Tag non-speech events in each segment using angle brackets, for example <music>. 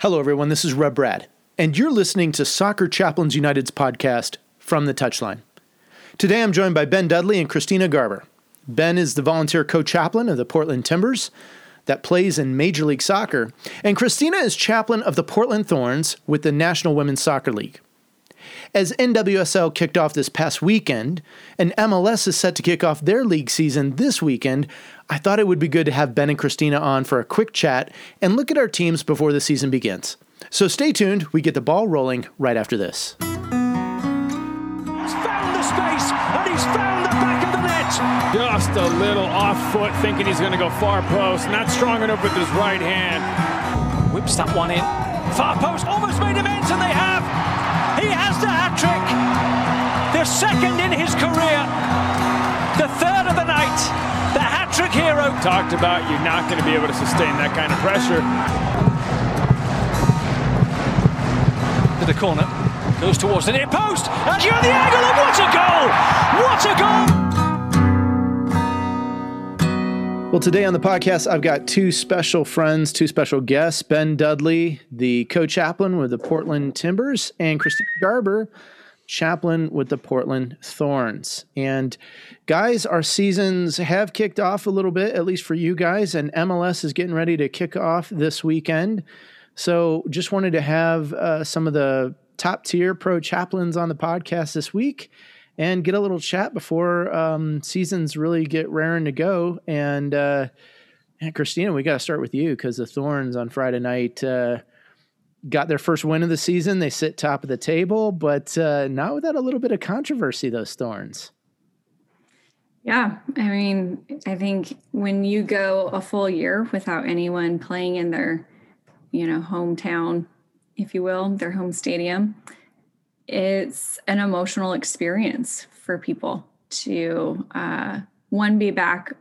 Hello, everyone. This is Reb Brad, and you're listening to Soccer Chaplains United's podcast from the touchline. Today, I'm joined by Ben Dudley and Christina Garber. Ben is the volunteer co chaplain of the Portland Timbers that plays in Major League Soccer, and Christina is chaplain of the Portland Thorns with the National Women's Soccer League. As NWSL kicked off this past weekend, and MLS is set to kick off their league season this weekend, I thought it would be good to have Ben and Christina on for a quick chat and look at our teams before the season begins. So stay tuned, we get the ball rolling right after this. He's found the space and he's found the back of the net. Just a little off foot, thinking he's going to go far post. Not strong enough with his right hand. Whips that one in. Far post, almost made him ends, and they have. He has the hat trick. The second in his career. The third of the night. The hat trick hero. Talked about you're not going to be able to sustain that kind of pressure. To the corner. Goes towards the near post. And you're the angle. And what a goal! What a goal! Well, today on the podcast, I've got two special friends, two special guests Ben Dudley, the co chaplain with the Portland Timbers, and Christina Garber, chaplain with the Portland Thorns. And guys, our seasons have kicked off a little bit, at least for you guys, and MLS is getting ready to kick off this weekend. So just wanted to have uh, some of the top tier pro chaplains on the podcast this week and get a little chat before um, seasons really get raring to go. And, uh, and Christina, we got to start with you because the Thorns on Friday night uh, got their first win of the season. They sit top of the table, but uh, not without a little bit of controversy. Those Thorns. Yeah, I mean, I think when you go a full year without anyone playing in their, you know, hometown, if you will, their home stadium, it's an emotional experience for people to uh, one be back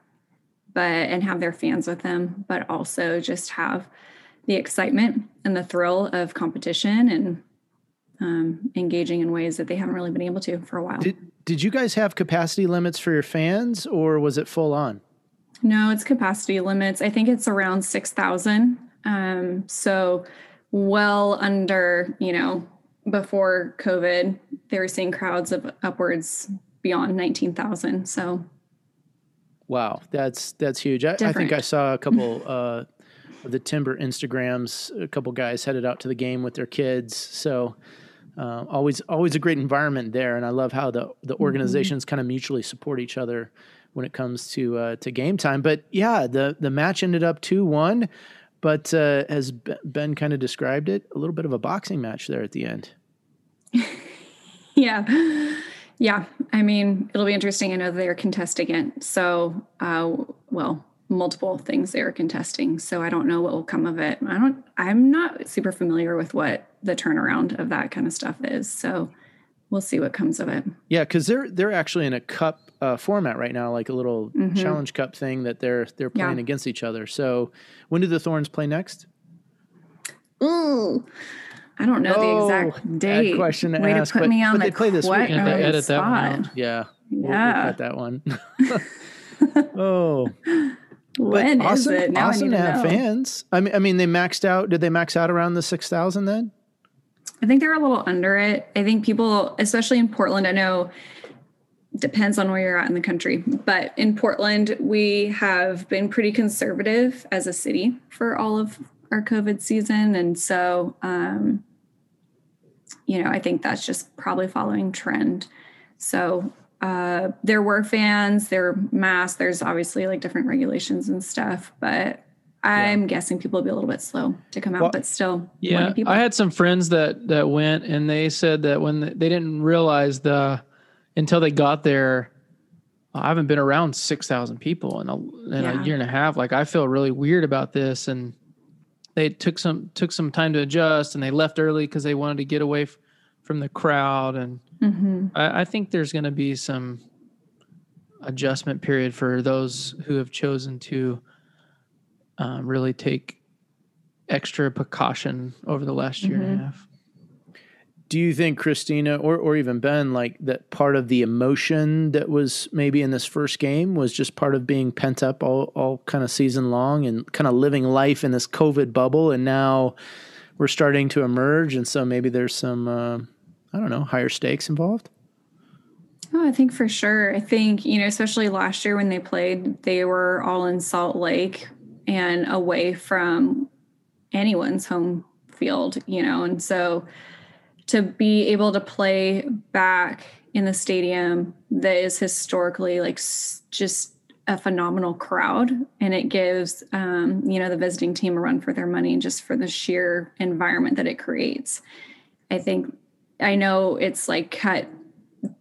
but and have their fans with them but also just have the excitement and the thrill of competition and um, engaging in ways that they haven't really been able to for a while. Did, did you guys have capacity limits for your fans or was it full on? no it's capacity limits. I think it's around 6000 um, so well under you know before COVID, they were seeing crowds of upwards beyond 19,000. So, wow, that's that's huge. I, I think I saw a couple uh, of the Timber Instagrams. A couple guys headed out to the game with their kids. So, uh, always always a great environment there, and I love how the the organizations mm-hmm. kind of mutually support each other when it comes to uh, to game time. But yeah, the the match ended up two one. But uh, as Ben kind of described it, a little bit of a boxing match there at the end. yeah. Yeah. I mean, it'll be interesting. I know they're contesting it. So, uh, well, multiple things they are contesting. So I don't know what will come of it. I don't, I'm not super familiar with what the turnaround of that kind of stuff is. So we'll see what comes of it. Yeah. Cause they're, they're actually in a cup uh, format right now, like a little mm-hmm. challenge cup thing that they're, they're playing yeah. against each other. So when do the Thorns play next? Ooh. I don't know oh, the exact date. Question to Way ask, to put but, me on the they play this week. Yeah, they edit spot. that one out. Yeah, yeah. We'll, we'll cut that one. <laughs> oh, when but awesome, is it? Now awesome to have know. fans. I mean, I mean, they maxed out. Did they max out around the six thousand then? I think they're a little under it. I think people, especially in Portland, I know depends on where you're at in the country, but in Portland, we have been pretty conservative as a city for all of our COVID season, and so. um you know, I think that's just probably following trend. So uh, there were fans, there were masks, there's obviously like different regulations and stuff, but I'm yeah. guessing people will be a little bit slow to come out, well, but still. Yeah, I had some friends that that went, and they said that when they didn't realize the until they got there. I haven't been around six thousand people in a in yeah. a year and a half. Like I feel really weird about this, and they took some took some time to adjust and they left early because they wanted to get away f- from the crowd and mm-hmm. I, I, think there's going to be some adjustment period for those who have chosen to um, really take extra precaution over the last year mm-hmm. and a mm-hmm. half do you think Christina or or even Ben like that part of the emotion that was maybe in this first game was just part of being pent up all all kind of season long and kind of living life in this COVID bubble and now we're starting to emerge, and so maybe there's some uh, I don't know higher stakes involved. Oh, I think for sure. I think you know, especially last year when they played, they were all in Salt Lake and away from anyone's home field, you know, and so to be able to play back in the stadium that is historically like just a phenomenal crowd. And it gives um, you know the visiting team a run for their money just for the sheer environment that it creates. I think i know it's like cut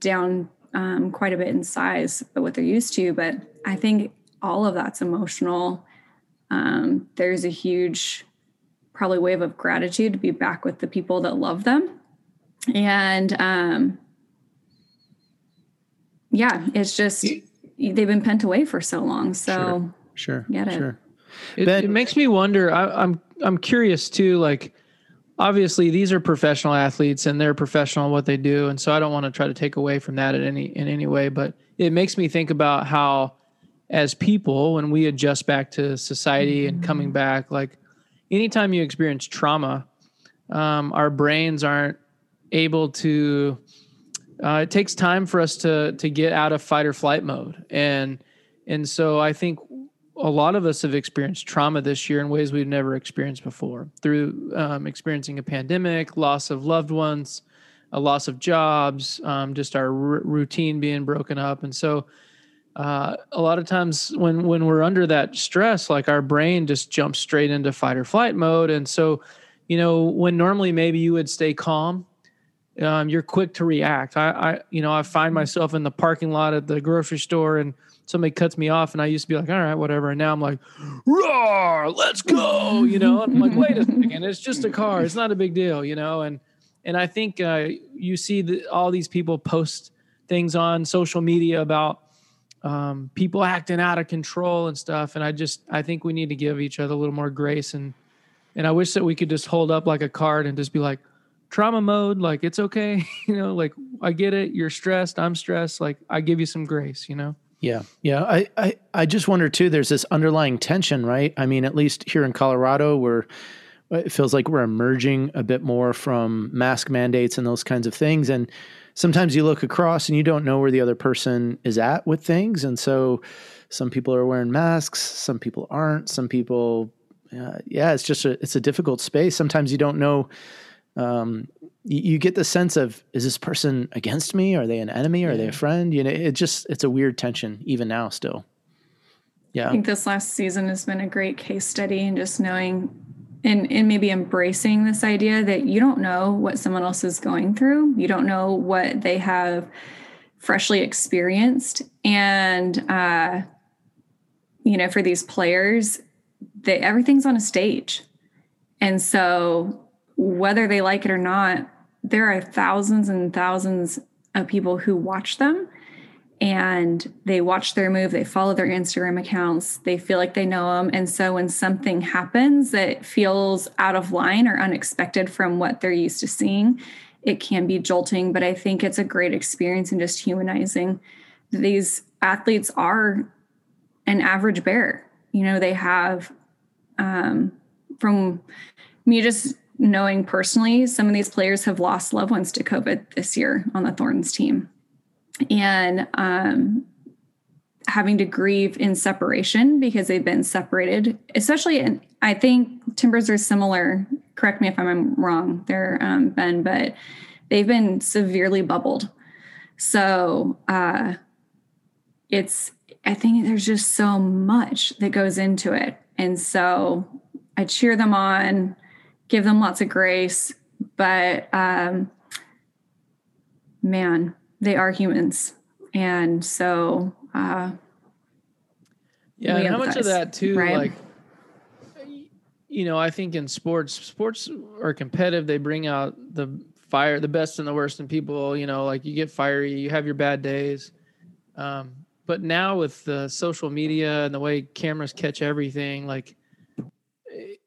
down um, quite a bit in size but what they're used to but i think all of that's emotional. Um, there's a huge probably wave of gratitude to be back with the people that love them and um, yeah it's just they've been pent away for so long. So sure, sure get it. Sure. It, ben, it makes me wonder. I, I'm I'm curious too. Like, obviously, these are professional athletes and they're professional in what they do, and so I don't want to try to take away from that in any in any way. But it makes me think about how, as people, when we adjust back to society and coming back, like anytime you experience trauma, um, our brains aren't able to uh, it takes time for us to to get out of fight or flight mode, and and so I think a lot of us have experienced trauma this year in ways we've never experienced before through um, experiencing a pandemic, loss of loved ones, a loss of jobs, um, just our r- routine being broken up, and so. Uh, a lot of times when when we're under that stress like our brain just jumps straight into fight or flight mode and so you know when normally maybe you would stay calm um, you're quick to react. I, I, you know, I find mm-hmm. myself in the parking lot at the grocery store and somebody cuts me off and I used to be like, all right, whatever. And now I'm like, roar, let's go, you know, and I'm like, wait a <laughs> second, it's just a car. It's not a big deal, you know? And, and I think uh, you see the, all these people post things on social media about um, people acting out of control and stuff. And I just, I think we need to give each other a little more grace. And, and I wish that we could just hold up like a card and just be like, trauma mode like it's okay <laughs> you know like i get it you're stressed i'm stressed like i give you some grace you know? Yeah yeah i i, I just wonder too there's this underlying tension right? I mean at least here in colorado where it feels like we're emerging a bit more from mask mandates and those kinds of things and sometimes you look across and you don't know where the other person is at with things and so some people are wearing masks some people aren't some people uh, yeah it's just a it's a difficult space. Sometimes you don't know um, you, you, get the sense of is this person against me? Are they an enemy? Are yeah. they a friend? You know, it just it's a weird tension even now still. Yeah, I think this last season has been a great case study and just knowing and and maybe embracing this idea that you don't know what someone else is going through. You don't know what they have freshly experienced, and uh, you know, for these players, they everything's on a stage, and so whether they like it or not, there are thousands and thousands of people who watch them and they watch their move, they follow their Instagram accounts, they feel like they know them. And so when something happens that feels out of line or unexpected from what they're used to seeing, it can be jolting. But I think it's a great experience and just humanizing. These athletes are an average bear. You know, they have, um, from me just knowing personally, some of these players have lost loved ones to COVID this year on the Thorns team. And um, having to grieve in separation because they've been separated, especially, I think Timbers are similar. Correct me if I'm wrong there, um, Ben, but they've been severely bubbled. So uh, it's, I think there's just so much that goes into it. And so I cheer them on give them lots of grace. But um, man, they are humans. And so, uh, yeah, and how much of that too, right? like, you know, I think in sports, sports are competitive. They bring out the fire, the best and the worst in people. You know, like you get fiery, you have your bad days. Um, but now with the social media and the way cameras catch everything, like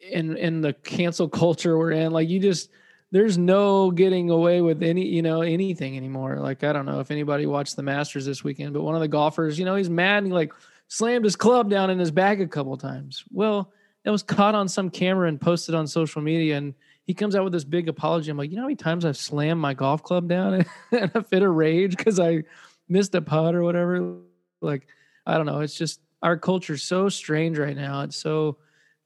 in in the cancel culture we're in like you just there's no getting away with any you know anything anymore like i don't know if anybody watched the masters this weekend but one of the golfers you know he's mad and he like slammed his club down in his bag a couple times well it was caught on some camera and posted on social media and he comes out with this big apology. I'm like, you know how many times I've slammed my golf club down <laughs> in a fit of rage because I missed a putt or whatever. Like, I don't know. It's just our culture's so strange right now. It's so,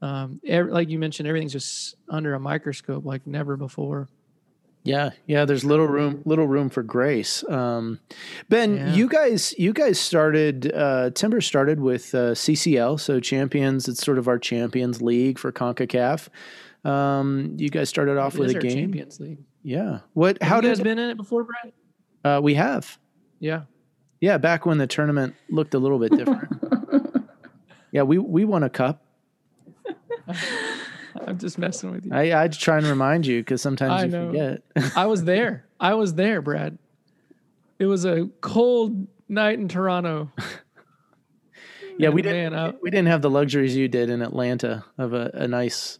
um, every, like you mentioned, everything's just under a microscope like never before. Yeah, yeah. There's little room, little room for grace. Um, ben, yeah. you guys, you guys started. Uh, Timber started with uh, CCL, so Champions. It's sort of our Champions League for Concacaf. Um, you guys started off it with a game. Champions League. Yeah. What? Have how you did guys been in it before, Brad? Uh, we have. Yeah. Yeah, back when the tournament looked a little bit different. <laughs> yeah, we we won a cup. <laughs> I'm just messing with you. I I try and remind you because sometimes I you know. forget. I was <laughs> there. I was there, Brad. It was a cold night in Toronto. <laughs> yeah, we didn't. We didn't have the luxuries you did in Atlanta of a, a nice,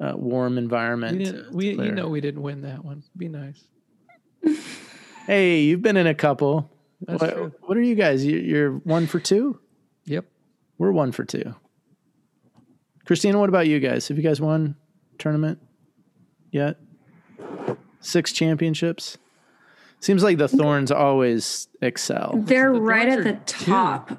uh, warm environment. We, we you know, we didn't win that one. Be nice. hey, you've been in a couple. That's what, true. what are you guys? You're one for two. Yep, we're one for two. Christina, what about you guys? Have you guys won tournament yet? Six championships. Seems like the Thorns always excel. They're the right at the top. Two.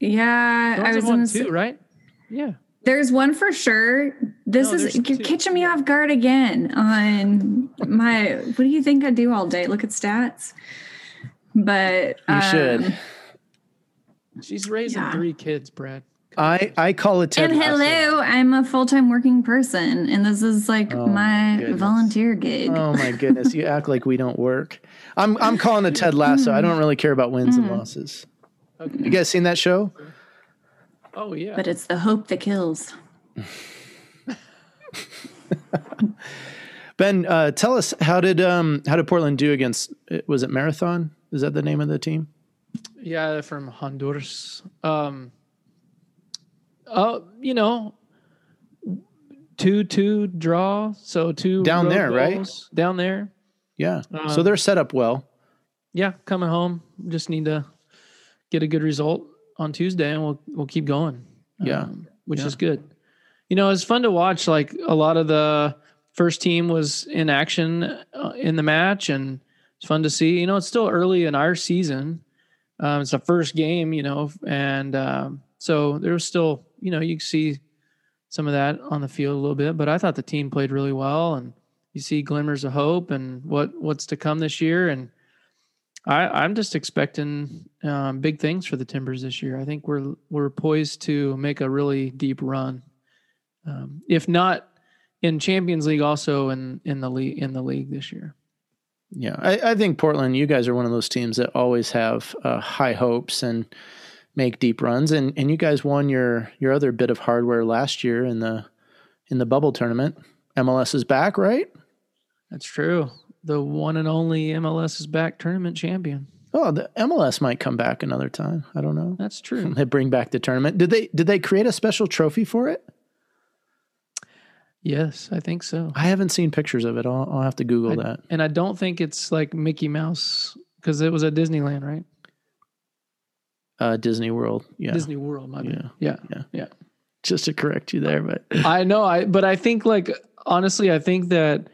Yeah, Thorns I was in two, right? Yeah. There's one for sure. This no, is you're two. catching me off guard again on my. What do you think I do all day? Look at stats. But you um, should. She's raising yeah. three kids, Brad. I I call it Ted And Lasso. hello, I'm a full time working person, and this is like oh, my goodness. volunteer gig. Oh my goodness, you act like we don't work. I'm I'm calling it Ted Lasso. I don't really care about wins mm. and losses. Okay. You guys seen that show? Oh yeah. But it's the hope that kills. <laughs> ben, uh, tell us how did um how did Portland do against was it Marathon? Is that the name of the team? Yeah, from Honduras. Um uh, you know, two two draw. So two down there, goals, right? Down there. Yeah. Um, so they're set up well. Yeah, coming home. Just need to get a good result on Tuesday, and we'll we'll keep going. Yeah, um, which yeah. is good. You know, it's fun to watch. Like a lot of the first team was in action uh, in the match, and it's fun to see. You know, it's still early in our season. Um, it's the first game, you know, and um, so there's still you know, you see some of that on the field a little bit, but I thought the team played really well and you see glimmers of hope and what what's to come this year. And I, I'm just expecting um, big things for the Timbers this year. I think we're we're poised to make a really deep run, um, if not in Champions League, also in in the league in the league this year. Yeah, I, I think Portland. You guys are one of those teams that always have uh, high hopes and make deep runs. And and you guys won your your other bit of hardware last year in the in the bubble tournament. MLS is back, right? That's true. The one and only MLS is back tournament champion. Oh, the MLS might come back another time. I don't know. That's true. <laughs> They bring back the tournament. Did they did they create a special trophy for it? Yes, I think so. I haven't seen pictures of it. I'll, I'll have to Google I, that. And I don't think it's like Mickey Mouse because it was at Disneyland, right? Uh, Disney World. Yeah. Disney World. My yeah. yeah. Yeah. Yeah. Just to correct you there, but <laughs> I know. I but I think like honestly, I think that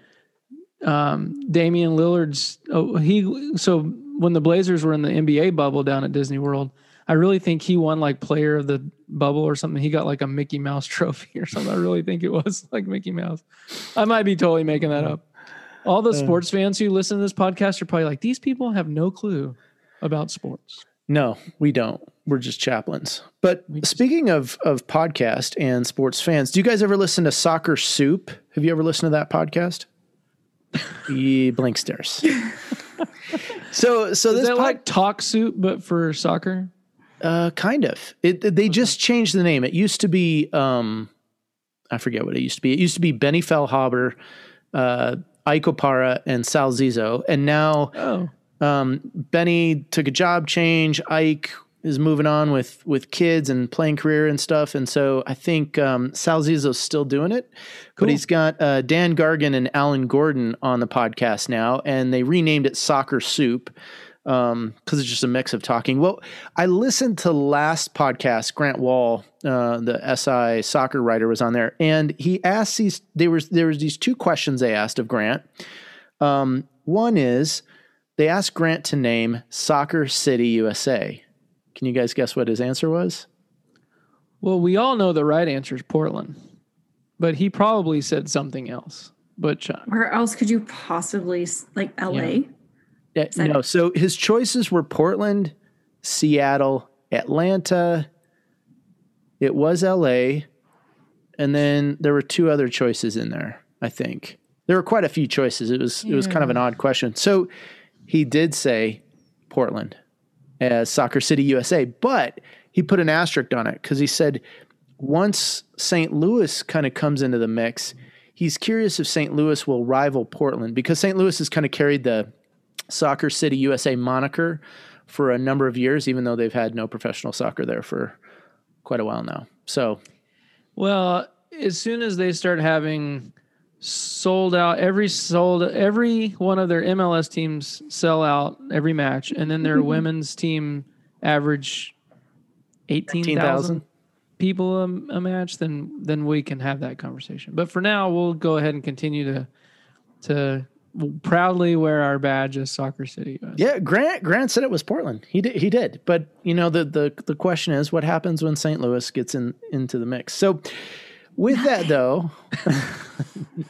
um, Damian Lillard's oh, he so when the Blazers were in the NBA bubble down at Disney World, I really think he won like player of the bubble or something. He got like a Mickey Mouse <laughs> trophy or something. I really think it was like Mickey Mouse. I might be totally making that up. All the uh. sports fans who listen to this podcast are probably like, these people have no clue about sports. No, we don't. We're just chaplains. But speaking of of podcast and sports fans, do you guys ever listen to Soccer Soup? Have you ever listened to that podcast? <laughs> he blink stares. so so Is this pod- like talk soup but for soccer? Uh kind of. It they just changed the name. It used to be um I forget what it used to be. It used to be Benny Feilhaber, uh Ike Opara and Sal Zizzo. And now oh. Um, Benny took a job change. Ike is moving on with with kids and playing career and stuff. And so I think um, Sal Zizzo's still doing it, cool. but he's got uh, Dan Gargan and Alan Gordon on the podcast now, and they renamed it Soccer Soup. um because it's just a mix of talking well i listened to last podcast grant Wahl uh the si soccer writer was on there and he asked these there was there was these two questions they asked of grant um one is they asked grant to name soccer city usa can you guys guess what his answer was Well, we all know the right answer is Portland, but he probably said something else. But Where else could you possibly like LA? Yeah, that- no, so his choices were Portland, Seattle, Atlanta. It was LA, and then there were two other choices in there. I think there were quite a few choices. It was it was kind of an odd question. So he did say Portland as Soccer City USA, but he put an asterisk on it because he said once St. Louis kind of comes into the mix, he's curious if St. Louis will rival Portland because St. Louis has kind of carried the Soccer City USA moniker for a number of years, even though they've had no professional soccer there for quite a while now. So, well, as soon as they start having sold out every sold every one of their MLS teams sell out every match, and then their mm-hmm. women's team average eighteen 18,000. people a, a match, then then we can have that conversation. But for now, we'll go ahead and continue to to proudly wear our badge as Soccer City. US. yeah, Grant Grant said it was Portland. He did. He did. But you know, the the the question is, what happens when St. Louis gets in into the mix? So, with that though, <laughs>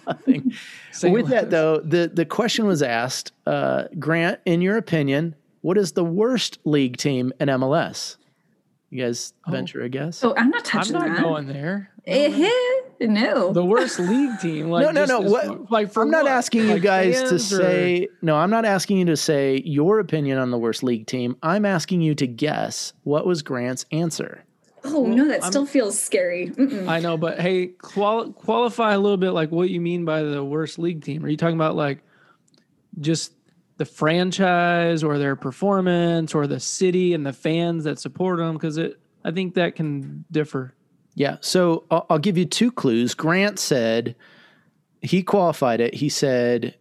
nothing. St. with that though, the the question was asked, uh, Grant, in your opinion, what is the worst league team in MLS? You guys venture a guess? Oh, I'm not touching that. I'm not that. going there. Eh, no. The worst league team. <laughs> Like no, no, just no. as- What, like for I'm not what? asking you Like guys to fans or- say. No, I'm not asking you to say your opinion on the worst league team. I'm asking you to guess what was Grant's answer. Oh no, that still feels scary. Mm-mm. I know, but hey, qual- qualify a little bit. Like what you mean by the worst league team? Are you talking about like just the franchise or their performance or the city and the fans that support them? Because it, I think that can differ. Yeah. So I'll, I'll give you two clues. Grant said he qualified it. He said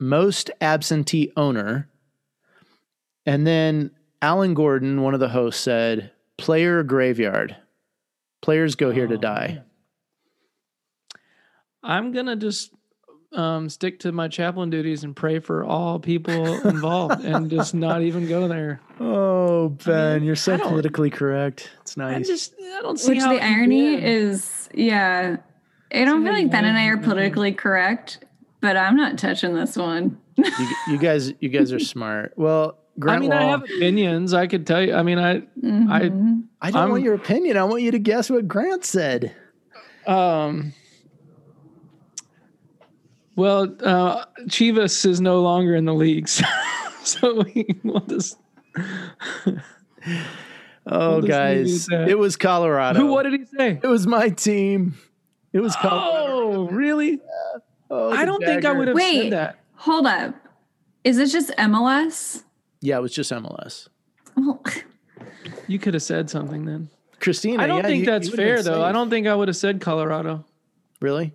most absentee owner, and then Alan Gordon, one of the hosts, said player graveyard. Players go here to Oh, die. man. I'm gonna just um, stick to my chaplain duties and pray for all people <laughs> involved and just not even go there. Oh, Ben, you're so politically correct. It's I nice. just I don't see Which how the irony be. is, yeah. I don't feel like Ben and I are politically correct, but I'm not touching this one. you, you guys, you guys are <laughs> smart. Well, Grant I mean, I have opinions. I could tell you. I mean, I, Mhm. I don't I'm- want your opinion. I want you to guess what Grant said. Um, well, uh, Chivas is no longer in the leagues, <laughs> so we will just. <laughs> Oh, We'll just leave it guys, at it was Colorado. Who? What did he say? It was my team. It was Colorado. Oh, really? Oh, I don't think I would have Wait. said that. Hold up. Is this just MLS? Yeah, it was just MLS. Well, <laughs> You could have said something then. Christina, I don't yeah, think you- that's you fair, been though. I don't think I would have said Colorado. really.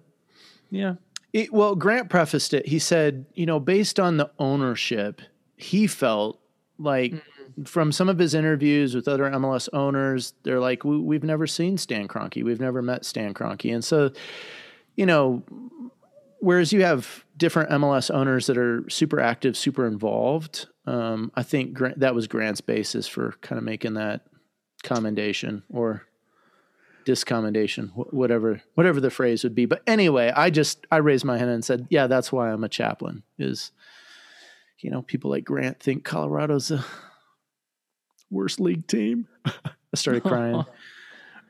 Yeah. It, well, Grant prefaced it. He said, you know, based on the ownership, he felt like Mm-hmm. from some of his interviews with other MLS owners, they're like, we, we've never seen Stan Kroenke. We've never met Stan Kroenke. And so, you know, whereas you have different MLS owners that are super active, super involved, um, I think Grant, that was Grant's basis for kind of making that commendation or discommendation, wh- whatever whatever the phrase would be. But anyway, I just I raised my hand and said, yeah, that's why I'm a chaplain. Is you know people like Grant think Colorado's the worst league team. <laughs> I started crying. <laughs>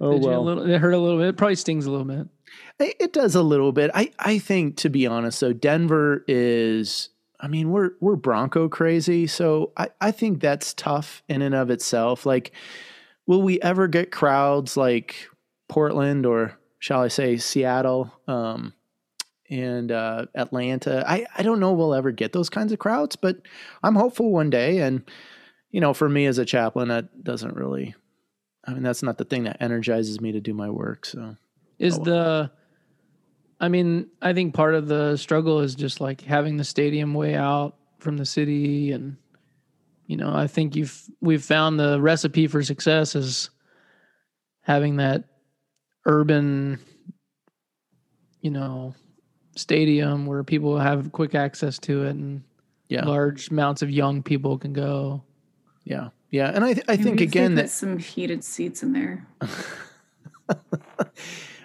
Oh Did you a well, little, it hurt a little bit. It probably stings a little bit. it, it does a little bit. I I think to be honest, so Denver is. I mean, we're we're Bronco crazy, so I I think that's tough in and of itself. Like, will we ever get crowds like Portland or shall I say Seattle um, and uh, Atlanta? I I don't know we'll ever get those kinds of crowds, but I'm hopeful one day. And you know, for me as a chaplain, that doesn't really. I mean, that's not the thing that energizes me to do my work. So. Is Oh, the I mean, I think part of the struggle is just like having the stadium way out from the city and you know, I think you've we've found the recipe for success is having that urban, you know, stadium where people have quick access to it and Yeah. large amounts of young people can go. Yeah. Yeah. And I, th- I Maybe think again that some heated seats in there. <laughs>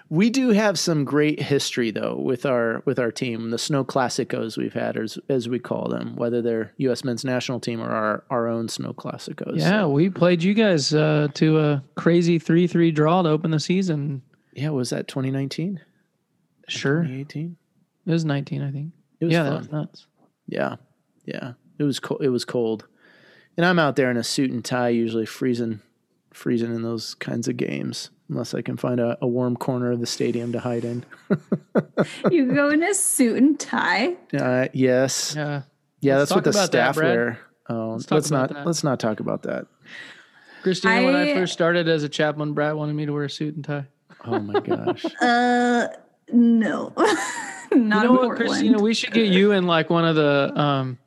we do have some great history though with our with our team, the Snow Clasicos we've had, as as we call them, whether they're U.S. Men's National Team or our our own Snow Clasicos. Yeah, we played you guys uh, to a crazy three three draw to open the season. Yeah. Was that 2019? Sure, 2018? it was nineteen, I think. It was yeah, that was nuts. Yeah, yeah. It was cold. It was cold, and I'm out there in a suit and tie, usually freezing, freezing in those kinds of games, unless I can find a, a warm corner of the stadium to hide in. <laughs> You go in a suit and tie. Uh, yes, yeah, Yeah, that's Let's what the talk about that, staff wear. Oh, let's, talk about not that. let's not talk about that. Christina, when I I- first started as a chaplain, Brad wanted me to wear a suit and tie. Oh my gosh, <laughs> Uh, no, <laughs> not you know in what, Christina? We should get you in like one of the um,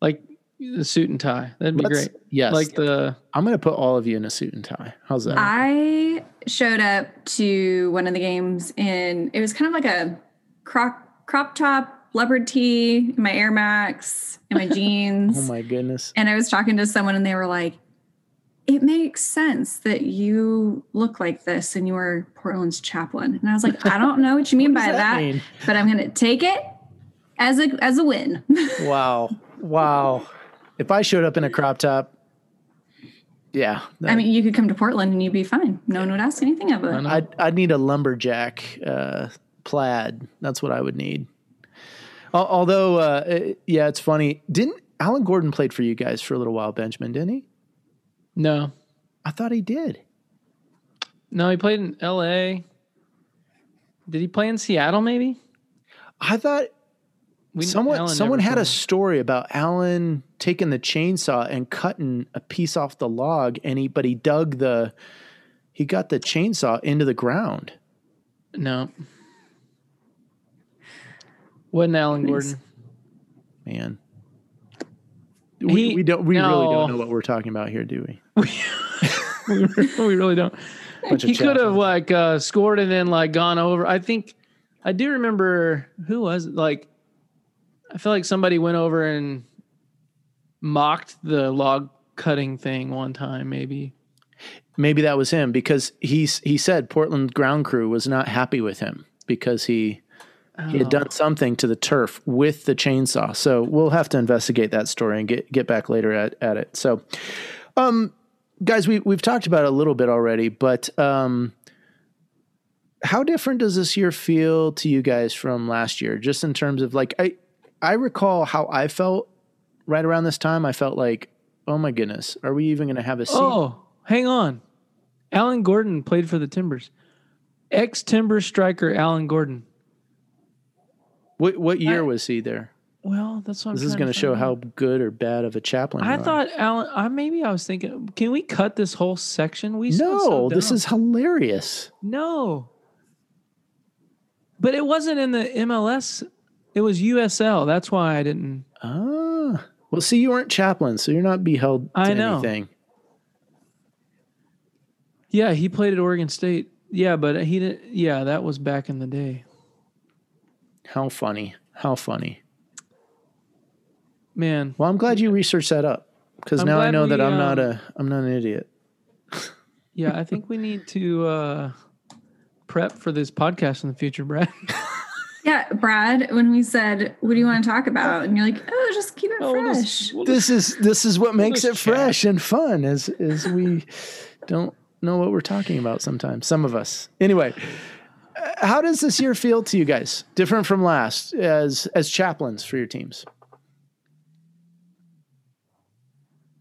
like the suit and tie. That'd be Let's- great. Yes, Like the I'm going to put all of you in a suit and tie. How's that? I showed up to one of the games in it was kind of like a crop crop top leopard tee, my Air Max, and my <laughs> jeans. oh my goodness. and I was talking to someone and they were like, it makes sense that you look like this and you're Portland's chaplain. And I was like, I don't know what you <laughs> mean by that that, mean? but I'm gonna take it as a as a win. <laughs> Wow, wow. If I showed up in a crop top, yeah, I mean, you could come to Portland and you'd be fine. No one would ask anything of it. I'd I'd need a lumberjack uh, plaid. That's what I would need. Although, uh, it- yeah, it's funny. Didn't Alan Gordon played for you guys for a little while, Benjamin? Didn't he? no, I thought he did. no. He played in L.A. Did he play in Seattle? Maybe. I thought We, someone Alan someone had a story about Alan taking the chainsaw and cutting a piece off the log, and he but he dug the he got the chainsaw into the ground. No. Wasn't Alan Gordon? Man, we, He- we don't we really don't know what we're talking about here, do we? <laughs> <laughs> we really don't. Bunch He could have like uh, scored and then like gone over. I think I do remember who was like. I feel like somebody went over and mocked the log cutting thing one time. Maybe Maybe that was him because he's he said Portland ground crew was not happy with him because he he had Oh. done something to the turf with the chainsaw. So we'll have to investigate that story and get get back later at, at it. So um guys we we've talked about it a little bit already, but um how different does this year feel to you guys from last year just in terms of like I I recall how I felt right around this time. I felt like oh my goodness, are we even going to have a seat? Oh, hang on. Alan Gordon played for the Timbers. Ex Timber striker Alan Gordon. What what year I- was he there? Well, that's what I'm This is going to show find how good or bad of a chaplain. I thought Alan. I maybe I was thinking. Can we cut this whole section? We no, so this is hilarious. no. But it wasn't in the MLS. It was USL. That's why I didn't. Ah, well, see, you weren't chaplain, so you're not beheld to I know. anything. Yeah, he played at Oregon State. Yeah, but he didn't. Yeah, that was back in the day. How funny! How funny! Man, Well, I'm glad you researched that up because I'm now I know we, that I'm not um, a I'm not an idiot. yeah, I think we need to uh, prep for this podcast in the future, Brad. <laughs> Yeah, Brad, when we said, What do you want to talk about? And you're like, Oh, just keep it Oh, we'll fresh. just- we'll This is this is what makes it chat. fresh and fun. Is is we <laughs> don't know what we're talking about sometimes. Some of us, anyway. uh, How does this year feel to you guys? Different from last as as chaplains for your teams.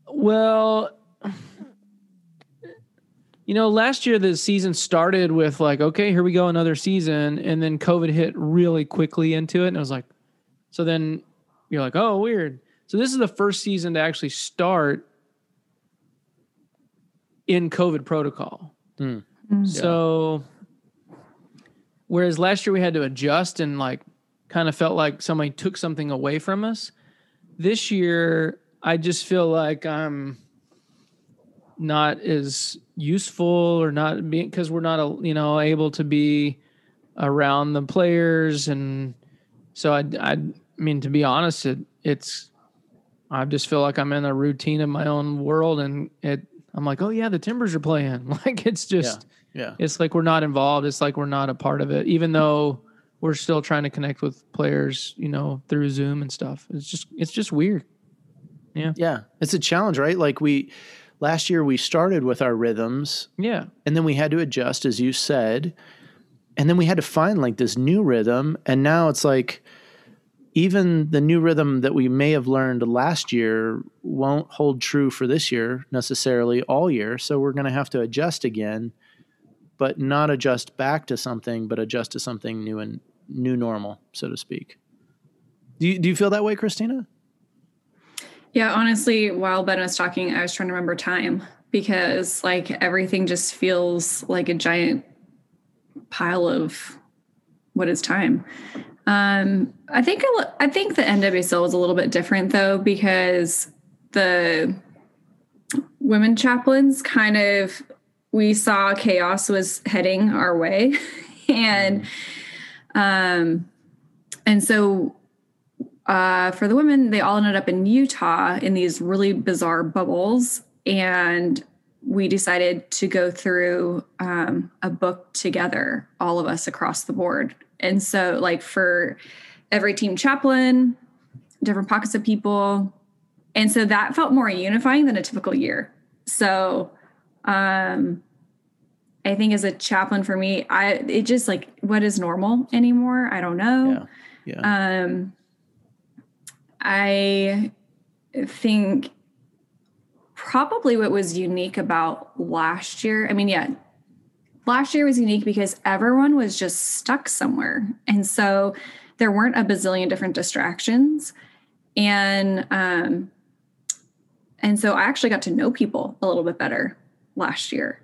Well, you know, last year the season started with like, okay, here we go, another season, and then COVID hit really quickly into it, and I was like, so then you're like, oh, weird. So this is the first season to actually start in COVID protocol. Hmm. So, whereas last year we had to adjust and like kind of felt like somebody took something away from us, this year I just feel like I'm not as useful or not being because we're not you know able to be around the players. And so I I mean to be honest it it's I just feel like I'm in a routine of my own world and it I'm like oh yeah the Timbers are playing. <laughs> Like it's just yeah, yeah. it's like we're not involved. It's like we're not a part of it. Even though we're still trying to connect with players you know through Zoom and stuff. It's just it's just weird. Yeah. Yeah. It's a challenge right? Like we last year we started with our rhythms. Yeah. And then we had to adjust, as you said. And then we had to find like this new rhythm. And now it's like even the new rhythm that we may have learned last year won't hold true for this year necessarily all year. So we're going to have to adjust again, but not adjust back to something, but adjust to something new and new normal, so to speak. Do you, do you feel that way, Christina? Yeah, honestly, while Ben was talking, I was trying to remember time because like everything just feels like a giant pile of what is time. Um, I think I think the NWSL is a little bit different though because the women chaplains kind of we saw chaos was heading our way <laughs> and um and so uh, for the women, they all ended up in Utah in these really bizarre bubbles. And we decided to go through um, a book together, all of us across the board. And so, like, for every team chaplain, different pockets of people. And so that felt more unifying than a typical year. So, um, I think as a chaplain for me, I it just like what is normal anymore? I don't know. Yeah. yeah. Um I think probably what was unique about last year, I mean, yeah, last year was unique because everyone was just stuck somewhere. And so there weren't a bazillion different distractions. And, um, and so I actually got to know people a little bit better last year.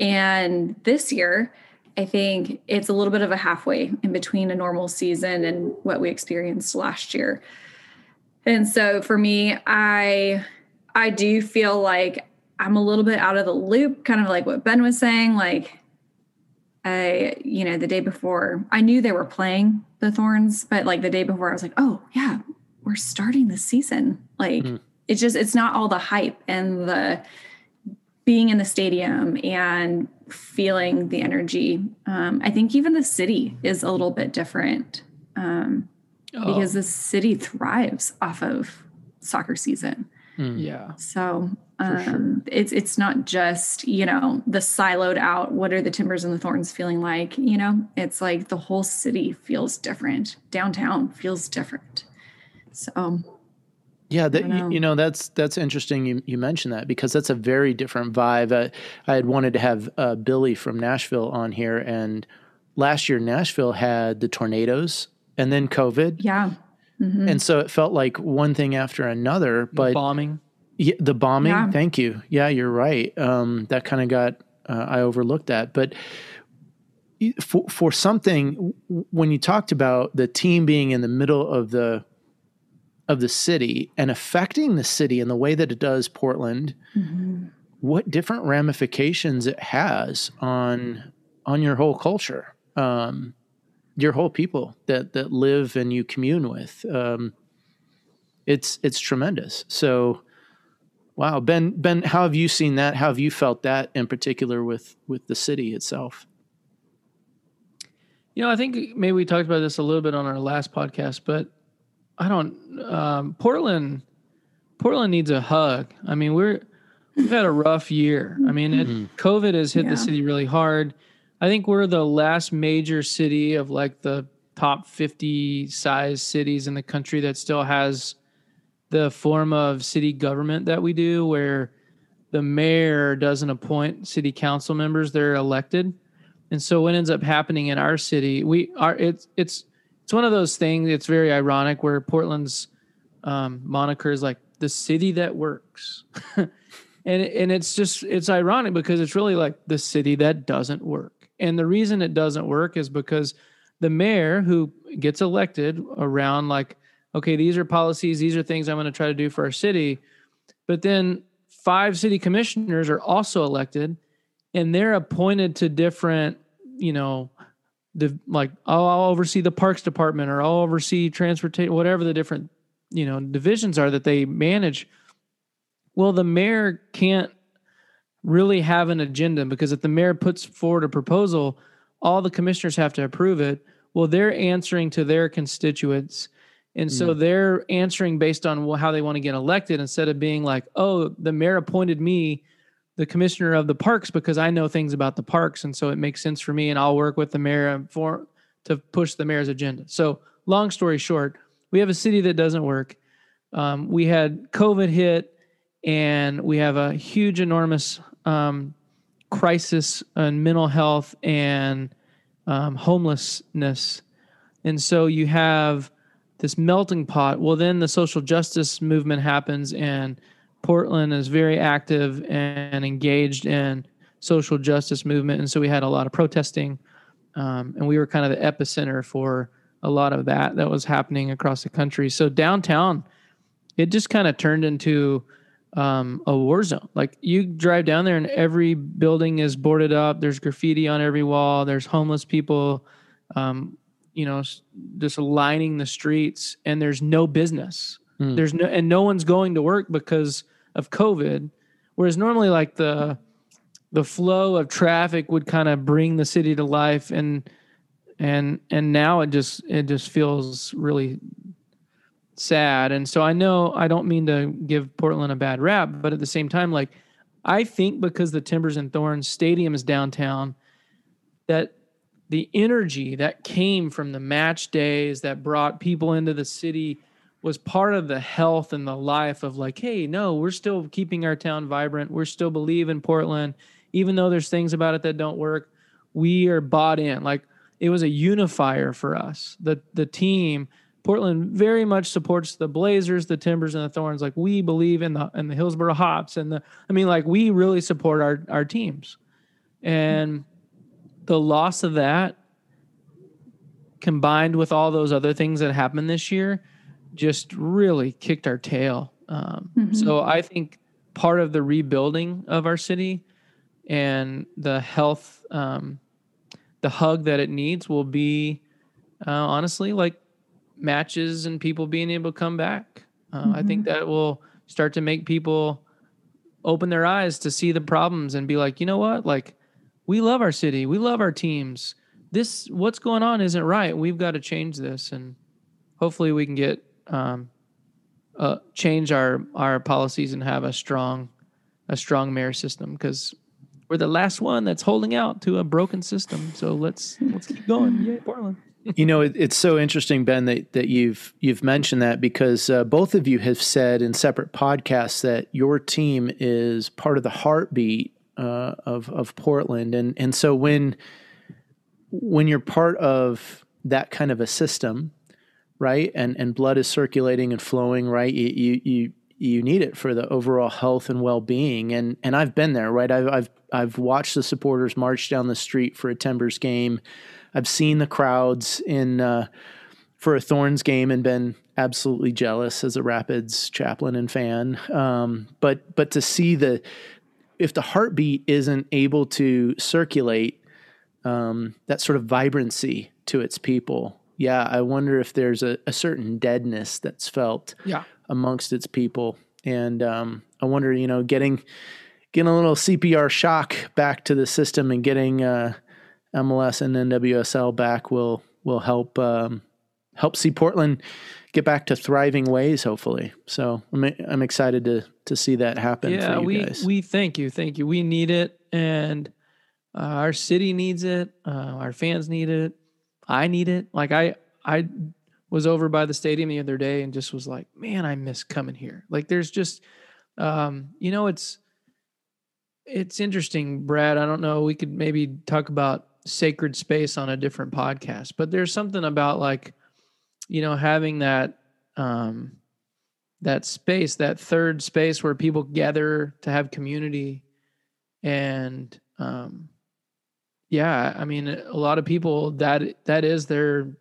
And this year, I think it's a little bit of a halfway in between a normal season and what we experienced last year. And so for me, I I do feel like I'm a little bit out of the loop, kind of like what Ben was saying. Like I, you know, the day before, I knew they were playing the Thorns, but like the day before, I was like, oh yeah, we're starting the season. Like mm. it's just it's not all the hype and the being in the stadium and feeling the energy. Um, I think even the city is a little bit different. Um, oh. because the city thrives off of soccer season. Mm. Yeah. So um, sure. it's it's not just you know the siloed out. What are the timbers and the thorns feeling like? You know, it's like the whole city feels different. Downtown feels different. So. Yeah, that, know. you know that's that's interesting. You, you mentioned that because that's a very different vibe. I, I had wanted to have uh, Billy from Nashville on here, and last year Nashville had the tornadoes and then COVID. Yeah. Mm-hmm. And so it felt like one thing after another. But bombing. Yeah, the bombing. Yeah. Thank you. Yeah, you're right. Um, that kind of got uh, I overlooked that, but for for something when you talked about the team being in the middle of the of the city and affecting the city in the way that it does Portland, mm-hmm. what different ramifications it has on on your whole culture. Um, your whole people that that live and you commune with. Um, it's it's tremendous. So, wow, Ben Ben, how have you seen that? How have you felt that in particular with with the city itself? You know, I think maybe we talked about this a little bit on our last podcast, but I don't. Um, Portland, Portland needs a hug. I mean, we're we've had a rough year. I mean, it, mm-hmm. COVID has hit yeah. the city really hard. I think we're the last major city of like the top 50 size cities in the country that still has the form of city government that we do where the mayor doesn't appoint city council members they're elected. And so what ends up happening in our city we are it's it's it's one of those things it's very ironic where portland's um, moniker is like the city that works. <laughs> And and it's just it's ironic because it's really like the city that doesn't work and the reason it doesn't work is because the mayor who gets elected around like okay, these are policies, these are things I'm going to try to do for our city. But then five city commissioners are also elected and they're appointed to different, you know, the like oh, I'll oversee the parks department or I'll oversee transportation, whatever the different, you know, divisions are that they manage. Well, the mayor can't really have an agenda because if the mayor puts forward a proposal, all the commissioners have to approve it. Well, they're answering to their constituents. And so mm. they're answering based on how they want to get elected instead of being like, oh, the mayor appointed me the commissioner of the parks because I know things about the parks. And so it makes sense for me and I'll work with the mayor for to push the mayor's agenda. So long story short, we have a city that doesn't work. Um, we had COVID hit and we have a huge, enormous um, crisis and mental health and um, homelessness. And so you have this melting pot. Well, then the social justice movement happens, and Portland is very active and engaged in social justice movement. And so we had a lot of protesting, um, and we were kind of the epicenter for a lot of that that was happening across the country. So downtown, it just kind of turned into um, a war zone. Like you drive down there and every building is boarded up. There's graffiti on every wall. There's homeless people, um, you know, just lining the streets, and there's no business. Mm. There's no and no one's going to work because of COVID. Whereas normally, like the the flow of traffic would kind of bring the city to life, and and and now it just it just feels really sad. And so I know I don't mean to give Portland a bad rap, but at the same time, like I think because the Timbers and Thorns Stadium is downtown, that the energy that came from the match days that brought people into the city was part of the health and the life of like, hey, no, we're still keeping our town vibrant. We're still believe in Portland, even though there's things about it that don't work. We are bought in. Like it was a unifier for us. The the team Portland very much supports the Blazers, the Timbers, and the Thorns. Like we believe in the in the Hillsboro Hops, and the I mean, like we really support our our teams, and the loss of that, combined with all those other things that happened this year, just really kicked our tail. Um, mm-hmm. So I think part of the rebuilding of our city and the health, um, the hug that it needs will be uh, honestly like matches and people being able to come back. Uh, mm-hmm. I think mm-hmm. that will start to make people open their eyes to see the problems and be like, you know what? Like, we love our city, we love our teams. This, what's going on isn't right. We've got to change this, and hopefully, we can get um, uh, change our our policies and have a strong a strong mayor system because we're the last one that's holding out to a broken system. So let's let's keep going. Yay, Portland you know, it, it's so interesting, Ben, that, that you've you've mentioned that because uh, both of you have said in separate podcasts that your team is part of the heartbeat uh, of of Portland, and and so when when you're part of that kind of a system, right, and and blood is circulating and flowing, right, you you you, you need it for the overall health and well being, and and I've been there, right, I've I've I've watched the supporters march down the street for a Timbers game. I've seen the crowds in uh, for a Thorns game and been absolutely jealous as a Rapids chaplain and fan. Um, but but to see the if the heartbeat isn't able to circulate um, that sort of vibrancy to its people, yeah, I wonder if there's a, a certain deadness that's felt yeah. amongst its people, and um, I wonder, you know, getting getting a little CPR shock back to the system and getting uh, MLS and NWSL back will will help um, help see Portland get back to thriving ways. Hopefully, so I'm I'm excited to to see that happen. Yeah, we guys. we thank you, thank you. We need it, and uh, our city needs it. Uh, our fans need it. I need it. Like I I was over by the stadium the other day and just was like, man, I miss coming here. Like there's just, um, you know, it's it's interesting, Brad. I don't know. We could maybe talk about sacred space on a different podcast. But there's something about like, you know, having that um that space, that third space where people gather to have community and um yeah, I mean a lot of people that that is their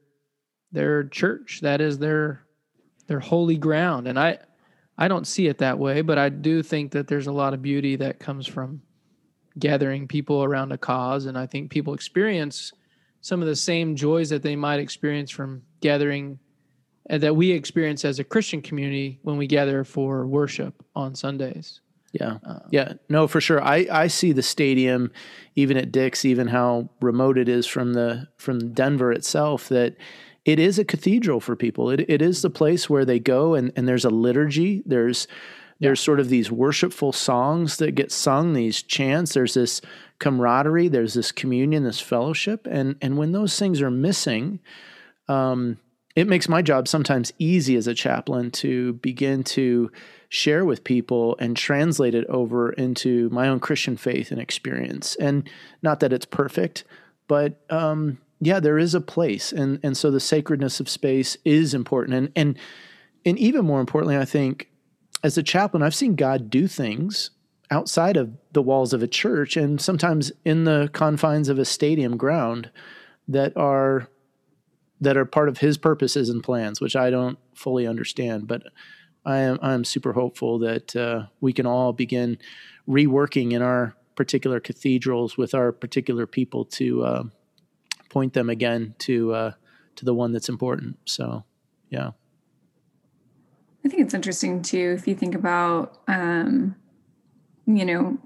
their church, that is their they're holy ground. And I, I don't see it that way, but I do think that there's a lot of beauty that comes from gathering people around a cause. And I think people experience some of the same joys that they might experience from gathering uh, that we experience as a Christian community when we gather for worship on Sundays. Yeah. Uh, yeah. No, for sure. I, I see the stadium, even at Dick's, even how remote it is from the from Denver itself, that it is a cathedral for people. It it is the place where they go and, and there's a liturgy. There's there's sort of these worshipful songs that get sung, these chants. There's this camaraderie, there's this communion, this fellowship. And and when those things are missing, um, it makes my job sometimes easy as a chaplain to begin to share with people and translate it over into my own Christian faith and experience. And not that it's perfect, but um, yeah, there is a place, and and so the sacredness of space is important. And and and even more importantly, I think as a chaplain, I've seen God do things outside of the walls of a church and sometimes in the confines of a stadium ground that are that are part of his purposes and plans, which I don't fully understand. But I am I am super hopeful that uh, we can all begin reworking in our particular cathedrals with our particular people to uh, point them again to uh, to the one that's important. So, yeah. I think it's interesting too if you think about, um, you know,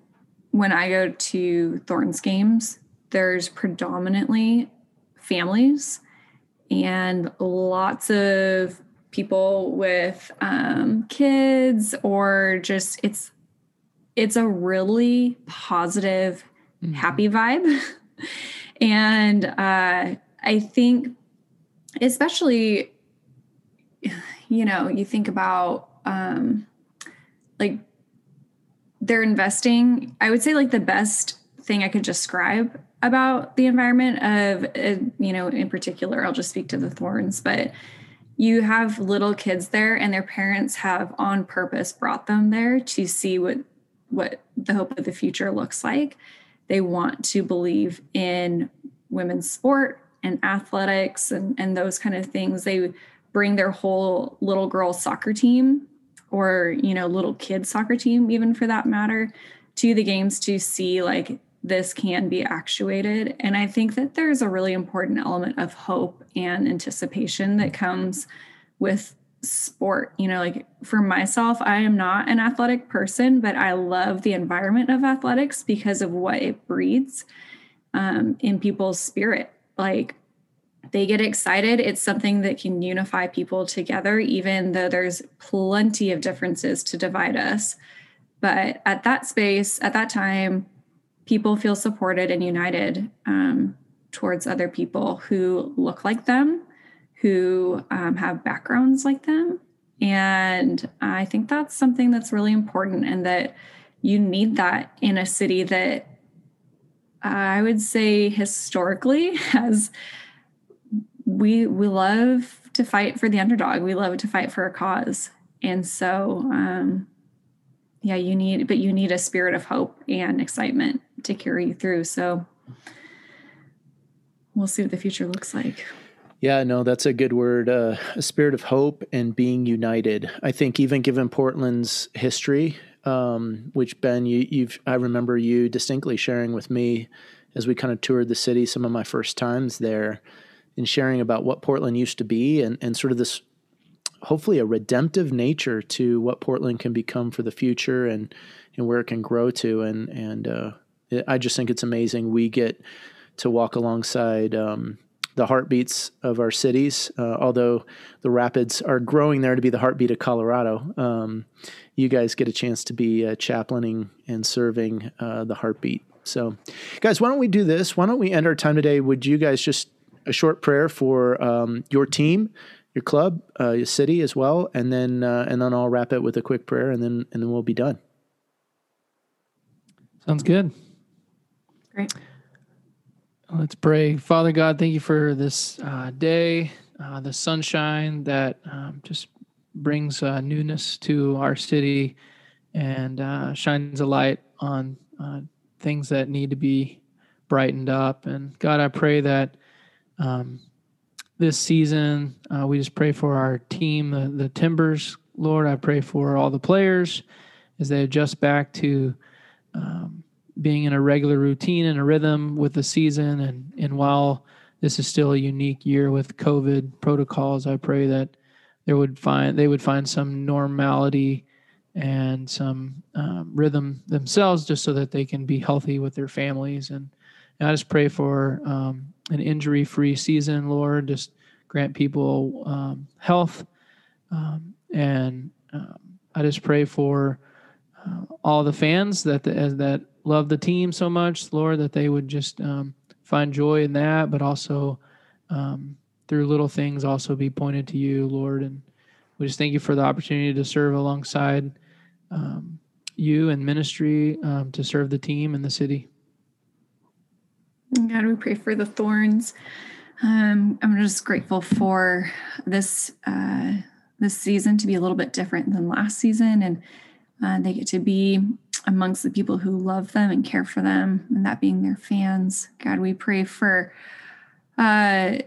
when I go to Thornton's games, there's predominantly families and lots of people with um, kids or just it's it's a really positive mm-hmm. happy vibe <laughs> and uh, i think especially you know you think about um, like they're investing. I would say like the best thing i could describe about the environment of uh, you know in particular i'll just speak to the thorns but you have little kids there and their parents have on purpose brought them there to see what what the hope of the future looks like. They want to believe in women's sport and athletics and, and those kind of things. They bring their whole little girl soccer team or you know little kid soccer team even for that matter to the games to see like this can be actuated. And I think that there's a really important element of hope and anticipation that comes with sport. You know, like for myself, I am not an athletic person, but I love the environment of athletics because of what it breeds um, in people's spirit. Like they get excited. It's something that can unify people together, even though there's plenty of differences to divide us. But at that space, at that time, people feel supported and united um, towards other people who look like them, who um, have backgrounds like them. And I think that's something that's really important, and that you need that in a city that I would say historically <laughs> has we we love to fight for the underdog. We love to fight for a cause, and so um, yeah, you need, but you need a spirit of hope and excitement to carry you through. So we'll see what the future looks like. Yeah, no, that's a good word. Uh, a spirit of hope and being united. I think even given Portland's history, um, which Ben, you, you've, I remember you distinctly sharing with me as we kind of toured the city some of my first times there and sharing about what Portland used to be and, and sort of this hopefully a redemptive nature to what Portland can become for the future and and where it can grow to. And and uh, I just think it's amazing. We get to walk alongside. Um, the heartbeats of our cities, uh, although the rapids are growing there to be the heartbeat of Colorado. Um, you guys get a chance to be uh, chaplaining and serving uh, the heartbeat. So, guys, why don't we do this? Why don't we end our time today? Would you guys just a short prayer for um, your team your club, uh, your city as well, and then uh, and then I'll wrap it with a quick prayer, and then and then we'll be done. Sounds good. Great. Let's pray. Father God, thank you for this uh, day, uh, the sunshine that um, just brings uh, newness to our city and uh, shines a light on things that need to be brightened up. And God, I pray that. Um, this season. Uh, we just pray for our team, the, the Timbers. Lord, I pray for all the players as they adjust back to um, being in a regular routine and a rhythm with the season. And, and while this is still a unique year with COVID protocols, I pray that there would find they would find some normality and some um, rhythm themselves, just so that they can be healthy with their families. And, and I just pray for um, an injury-free season, Lord. Just grant people um, health, um, and um, I just pray for uh, all the fans that the, that love the team so much, Lord, that they would just um, find joy in that, but also through little things also be pointed to you, Lord. And we just thank you for the opportunity to serve alongside um, you and ministry um, to serve the team and the city. God, we pray for the thorns. Um, I'm just grateful for this uh, this season to be a little bit different than last season, and uh, they get to be amongst the people who love them and care for them, and that being their fans. God, we pray for uh,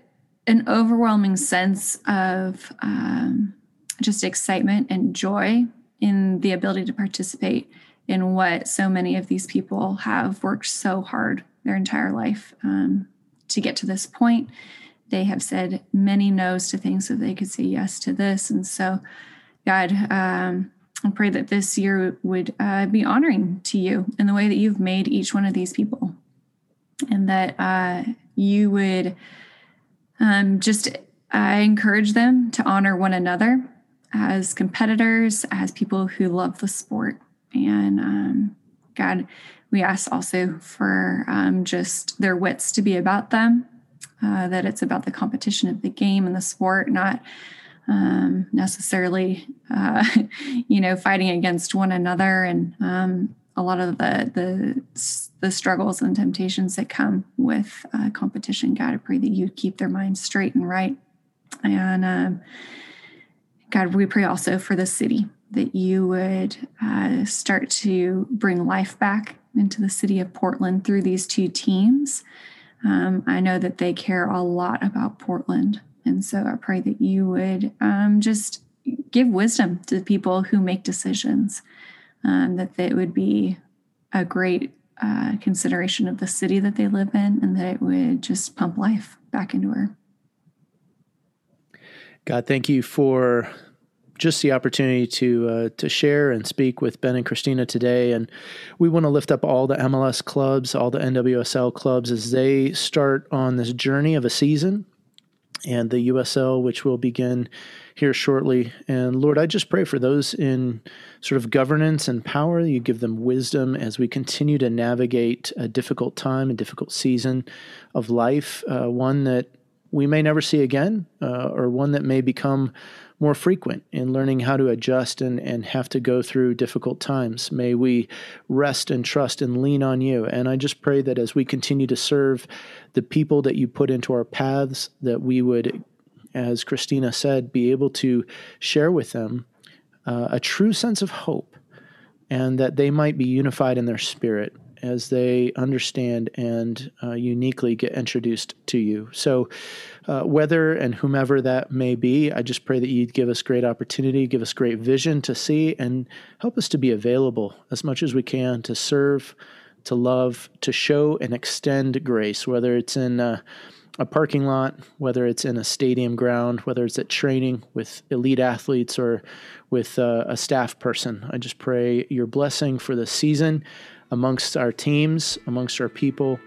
an overwhelming sense of um, just excitement and joy in the ability to participate in what so many of these people have worked so hard their entire life um, to get to this point. They have said many no's to things so they could say yes to this. And so, God, um, I pray that this year would uh, be honoring to you in the way that you've made each one of these people, and that uh, you would um, just I encourage them to honor one another as competitors, as people who love the sport. And um, God, we ask also for um, just their wits to be about them, uh, that it's about the competition of the game and the sport, not um, necessarily, uh, <laughs> you know, fighting against one another and um, a lot of the the the struggles and temptations that come with uh, competition. God, I pray that you keep their minds straight and right. And um, God, we pray also for the city that you would uh, start to bring life back into the city of Portland through these two teams. Um, I know that they care a lot about Portland. And so I pray that you would um, just give wisdom to the people who make decisions um, that it would be a great uh, consideration of the city that they live in and that it would just pump life back into her. God, thank you for just the opportunity to uh, to share and speak with Ben and Christina today, and we want to lift up all the MLS clubs, all the NWSL clubs as they start on this journey of a season, and the USL, which will begin here shortly. And Lord, I just pray for those in sort of governance and power. You give them wisdom as we continue to navigate a difficult time, a difficult season of life, uh, one that we may never see again, uh, or one that may become more frequent in learning how to adjust and, and have to go through difficult times. May we rest and trust and lean on you. And I just pray that as we continue to serve the people that you put into our paths, that we would as Christina said, be able to share with them uh, a true sense of hope and that they might be unified in their spirit as they understand and uh, uniquely get introduced to you. So, uh, whether and whomever that may be, I just pray that you'd give us great opportunity, give us great vision to see, and help us to be available as much as we can to serve, to love, to show and extend grace, whether it's in uh, a parking lot, whether it's in a stadium ground, whether it's at training with elite athletes or with uh, a staff person. I just pray your blessing for the season amongst our teams, amongst our people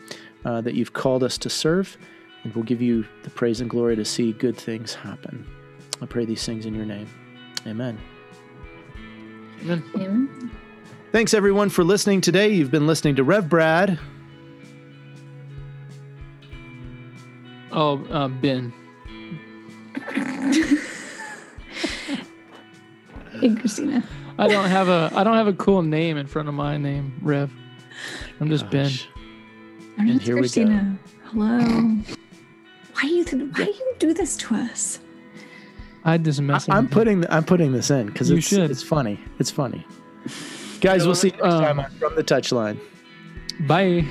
uh, that you've called us to serve. And we'll give you the praise and glory to see good things happen. I pray these things in your name. Amen. Amen. Amen. Thanks, everyone, for listening today. You've been listening to Rev Brad. Oh, uh, Ben. hey, Christina. I don't have a I don't have a cool name in front of my name, Rev. I'm just Gosh. Ben. I'm just Christina. Hello. Why do you th- why do you do this to us? I just mess. I, am putting I'm putting this in because it's should. it's funny. It's funny. Guys, we'll see you next um, time on From the Touchline. Bye.